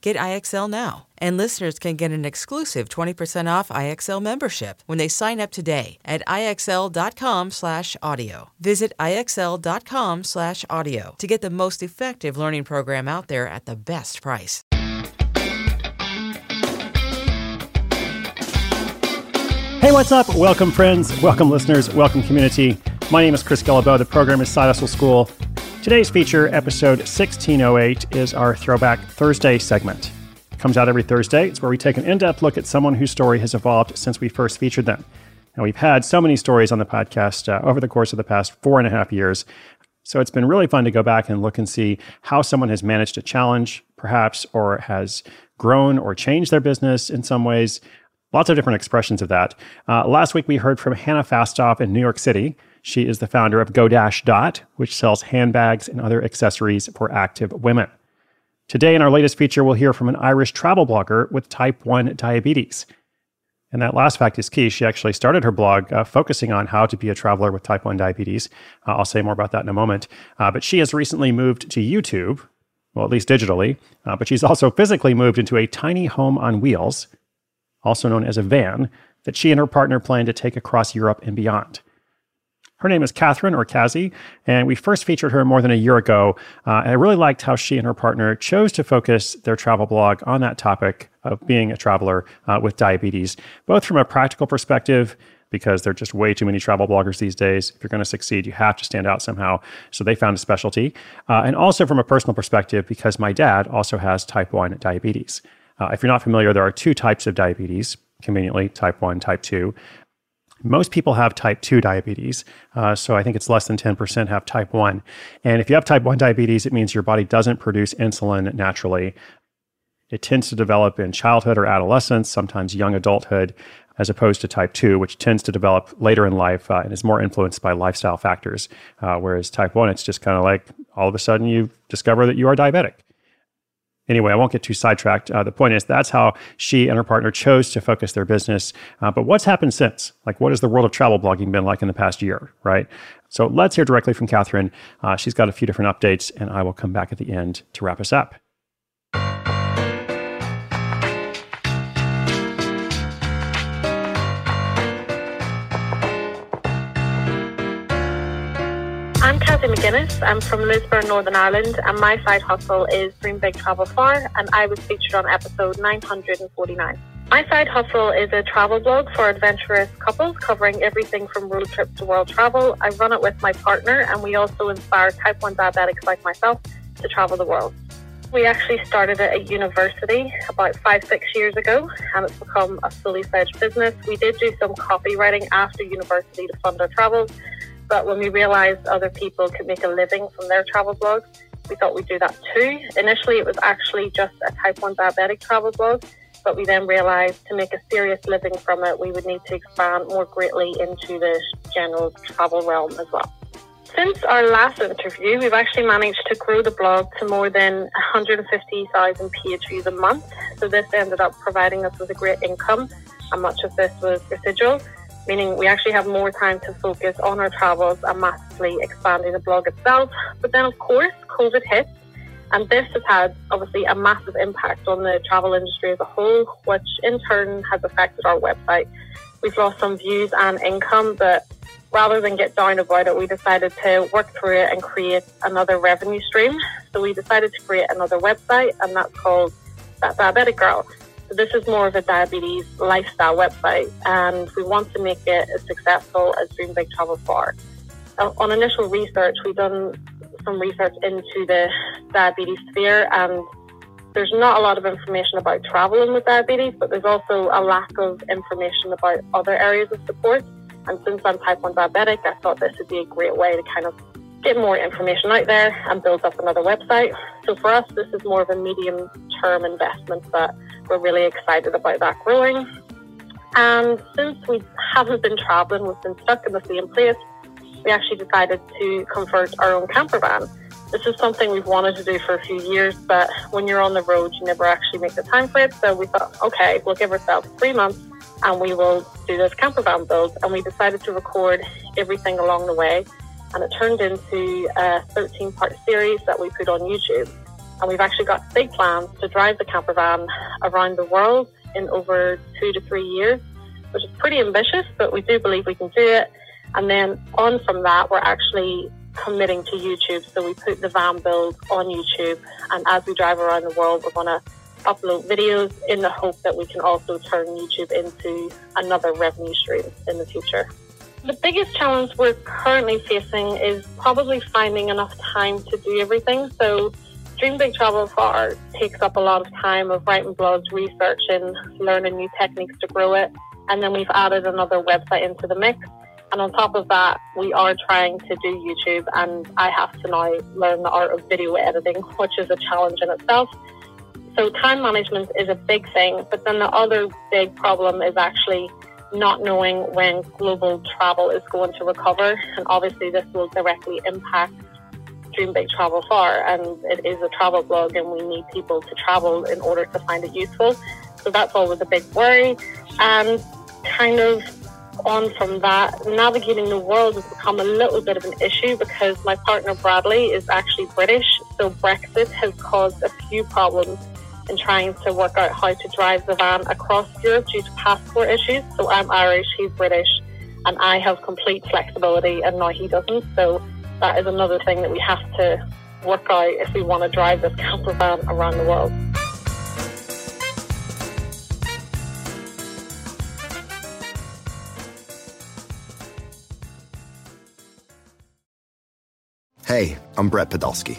Get IXL now. And listeners can get an exclusive 20% off IXL membership when they sign up today at IXL.com slash audio. Visit IXL.com slash audio to get the most effective learning program out there at the best price. Hey, what's up? Welcome, friends. Welcome, listeners. Welcome, community. My name is Chris Guillebeau. The program is Side Hustle School. Today's feature, episode 1608, is our Throwback Thursday segment. It comes out every Thursday. It's where we take an in depth look at someone whose story has evolved since we first featured them. And we've had so many stories on the podcast uh, over the course of the past four and a half years. So it's been really fun to go back and look and see how someone has managed a challenge, perhaps, or has grown or changed their business in some ways. Lots of different expressions of that. Uh, last week, we heard from Hannah Fastoff in New York City. She is the founder of GoDash Dot, which sells handbags and other accessories for active women. Today, in our latest feature, we'll hear from an Irish travel blogger with type 1 diabetes. And that last fact is key. She actually started her blog uh, focusing on how to be a traveler with type 1 diabetes. Uh, I'll say more about that in a moment. Uh, but she has recently moved to YouTube, well, at least digitally, uh, but she's also physically moved into a tiny home on wheels, also known as a van, that she and her partner plan to take across Europe and beyond. Her name is Catherine or Cazzy, and we first featured her more than a year ago. Uh, I really liked how she and her partner chose to focus their travel blog on that topic of being a traveler uh, with diabetes, both from a practical perspective, because there are just way too many travel bloggers these days. If you're going to succeed, you have to stand out somehow. So they found a specialty. Uh, and also from a personal perspective, because my dad also has type 1 diabetes. Uh, if you're not familiar, there are two types of diabetes conveniently type 1, type 2. Most people have type 2 diabetes. Uh, so I think it's less than 10% have type 1. And if you have type 1 diabetes, it means your body doesn't produce insulin naturally. It tends to develop in childhood or adolescence, sometimes young adulthood, as opposed to type 2, which tends to develop later in life uh, and is more influenced by lifestyle factors. Uh, whereas type 1, it's just kind of like all of a sudden you discover that you are diabetic. Anyway, I won't get too sidetracked. Uh, the point is, that's how she and her partner chose to focus their business. Uh, but what's happened since? Like, what has the world of travel blogging been like in the past year, right? So let's hear directly from Catherine. Uh, she's got a few different updates, and I will come back at the end to wrap us up. I'm Magennis. I'm from Lisburn, Northern Ireland, and my side hustle is Dream Big Travel Far, and I was featured on episode 949. My side hustle is a travel blog for adventurous couples covering everything from road trips to world travel. I run it with my partner, and we also inspire type 1 diabetics like myself to travel the world. We actually started at a university about five, six years ago, and it's become a fully fledged business. We did do some copywriting after university to fund our travels, but when we realized other people could make a living from their travel blogs, we thought we'd do that too. Initially, it was actually just a type 1 diabetic travel blog, but we then realised to make a serious living from it, we would need to expand more greatly into the general travel realm as well. Since our last interview, we've actually managed to grow the blog to more than 150,000 page views a month. So this ended up providing us with a great income, and much of this was residual, meaning we actually have more time to focus on our travels and massively expanding the blog itself. But then, of course, COVID hit, and this has had obviously a massive impact on the travel industry as a whole, which in turn has affected our website. We've lost some views and income, but rather than get down about it, we decided to work through it and create another revenue stream. So we decided to create another website, and that's called That Diabetic Girl. So this is more of a diabetes lifestyle website, and we want to make it as successful as Dream Big Travel Far. On initial research, we've done some research into the diabetes sphere, and there's not a lot of information about traveling with diabetes, but there's also a lack of information about other areas of support. And since I'm type 1 diabetic, I thought this would be a great way to kind of get more information out there and build up another website. So for us, this is more of a medium term investment but we're really excited about that growing. And since we haven't been traveling, we've been stuck in the same place, we actually decided to convert our own camper van. This is something we've wanted to do for a few years, but when you're on the road, you never actually make the time for it. So we thought, okay, we'll give ourselves three months and we will do this camper van build. And we decided to record everything along the way. And it turned into a 13 part series that we put on YouTube. And we've actually got big plans to drive the camper van around the world in over two to three years, which is pretty ambitious, but we do believe we can do it. And then on from that, we're actually committing to YouTube. So we put the van build on YouTube. And as we drive around the world, we're going to upload videos in the hope that we can also turn YouTube into another revenue stream in the future. The biggest challenge we're currently facing is probably finding enough time to do everything. So, Dream Big Travel Far takes up a lot of time of writing blogs, researching, learning new techniques to grow it. And then we've added another website into the mix. And on top of that, we are trying to do YouTube, and I have to now learn the art of video editing, which is a challenge in itself. So time management is a big thing, but then the other big problem is actually not knowing when global travel is going to recover. And obviously this will directly impact Dream Big Travel Far. And it is a travel blog and we need people to travel in order to find it useful. So that's always a big worry. And kind of on from that, navigating the world has become a little bit of an issue because my partner Bradley is actually British. So Brexit has caused a few problems in trying to work out how to drive the van across Europe due to passport issues. So I'm Irish, he's British, and I have complete flexibility, and now he doesn't. So that is another thing that we have to work out if we want to drive this camper van around the world. Hey, I'm Brett Podolsky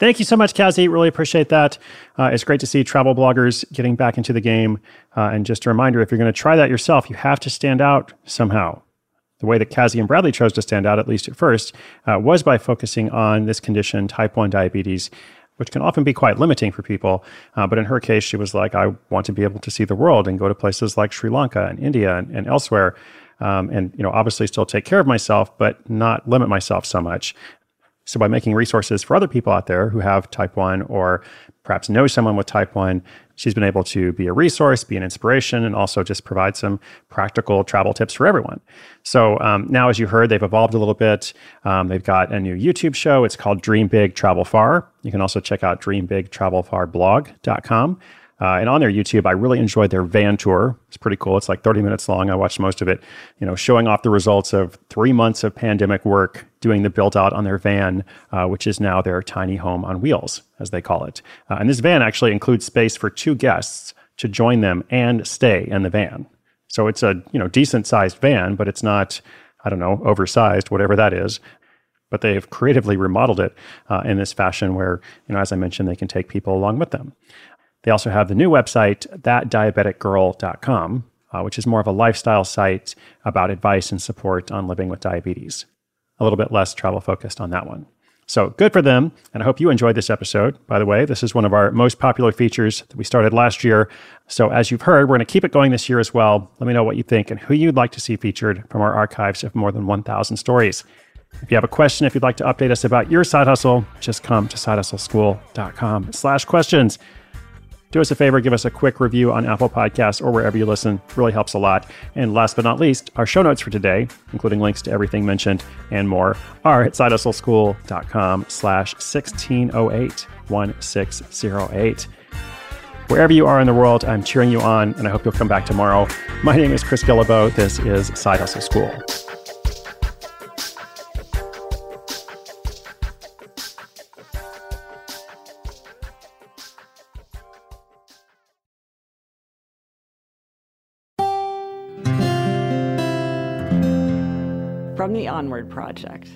Thank you so much, Cazzy. Really appreciate that. Uh, it's great to see travel bloggers getting back into the game. Uh, and just a reminder if you're going to try that yourself, you have to stand out somehow. The way that Cazzy and Bradley chose to stand out, at least at first, uh, was by focusing on this condition, type 1 diabetes, which can often be quite limiting for people. Uh, but in her case, she was like, I want to be able to see the world and go to places like Sri Lanka and India and, and elsewhere. Um, and you know, obviously, still take care of myself, but not limit myself so much. So, by making resources for other people out there who have type 1 or perhaps know someone with type 1, she's been able to be a resource, be an inspiration, and also just provide some practical travel tips for everyone. So, um, now, as you heard, they've evolved a little bit. Um, they've got a new YouTube show. It's called Dream Big Travel Far. You can also check out dreambigtravelfarblog.com. Uh, and on their YouTube, I really enjoyed their van tour. It's pretty cool. It's like 30 minutes long. I watched most of it, you know, showing off the results of three months of pandemic work doing the build out on their van, uh, which is now their tiny home on wheels, as they call it. Uh, and this van actually includes space for two guests to join them and stay in the van. So it's a you know decent sized van, but it's not I don't know oversized, whatever that is. But they've creatively remodeled it uh, in this fashion where you know as I mentioned they can take people along with them. They also have the new website thatdiabeticgirl.com, uh, which is more of a lifestyle site about advice and support on living with diabetes. A little bit less travel focused on that one. So good for them. And I hope you enjoyed this episode. By the way, this is one of our most popular features that we started last year. So as you've heard, we're going to keep it going this year as well. Let me know what you think and who you'd like to see featured from our archives of more than 1,000 stories. If you have a question, if you'd like to update us about your side hustle, just come to sidehustleschool.com slash questions do us a favor, give us a quick review on Apple Podcasts or wherever you listen. Really helps a lot. And last but not least, our show notes for today, including links to everything mentioned and more, are at sidehustleschool.com slash 1608 1608. Wherever you are in the world, I'm cheering you on, and I hope you'll come back tomorrow. My name is Chris Guillebeau. This is Side Hustle School. Onward Project.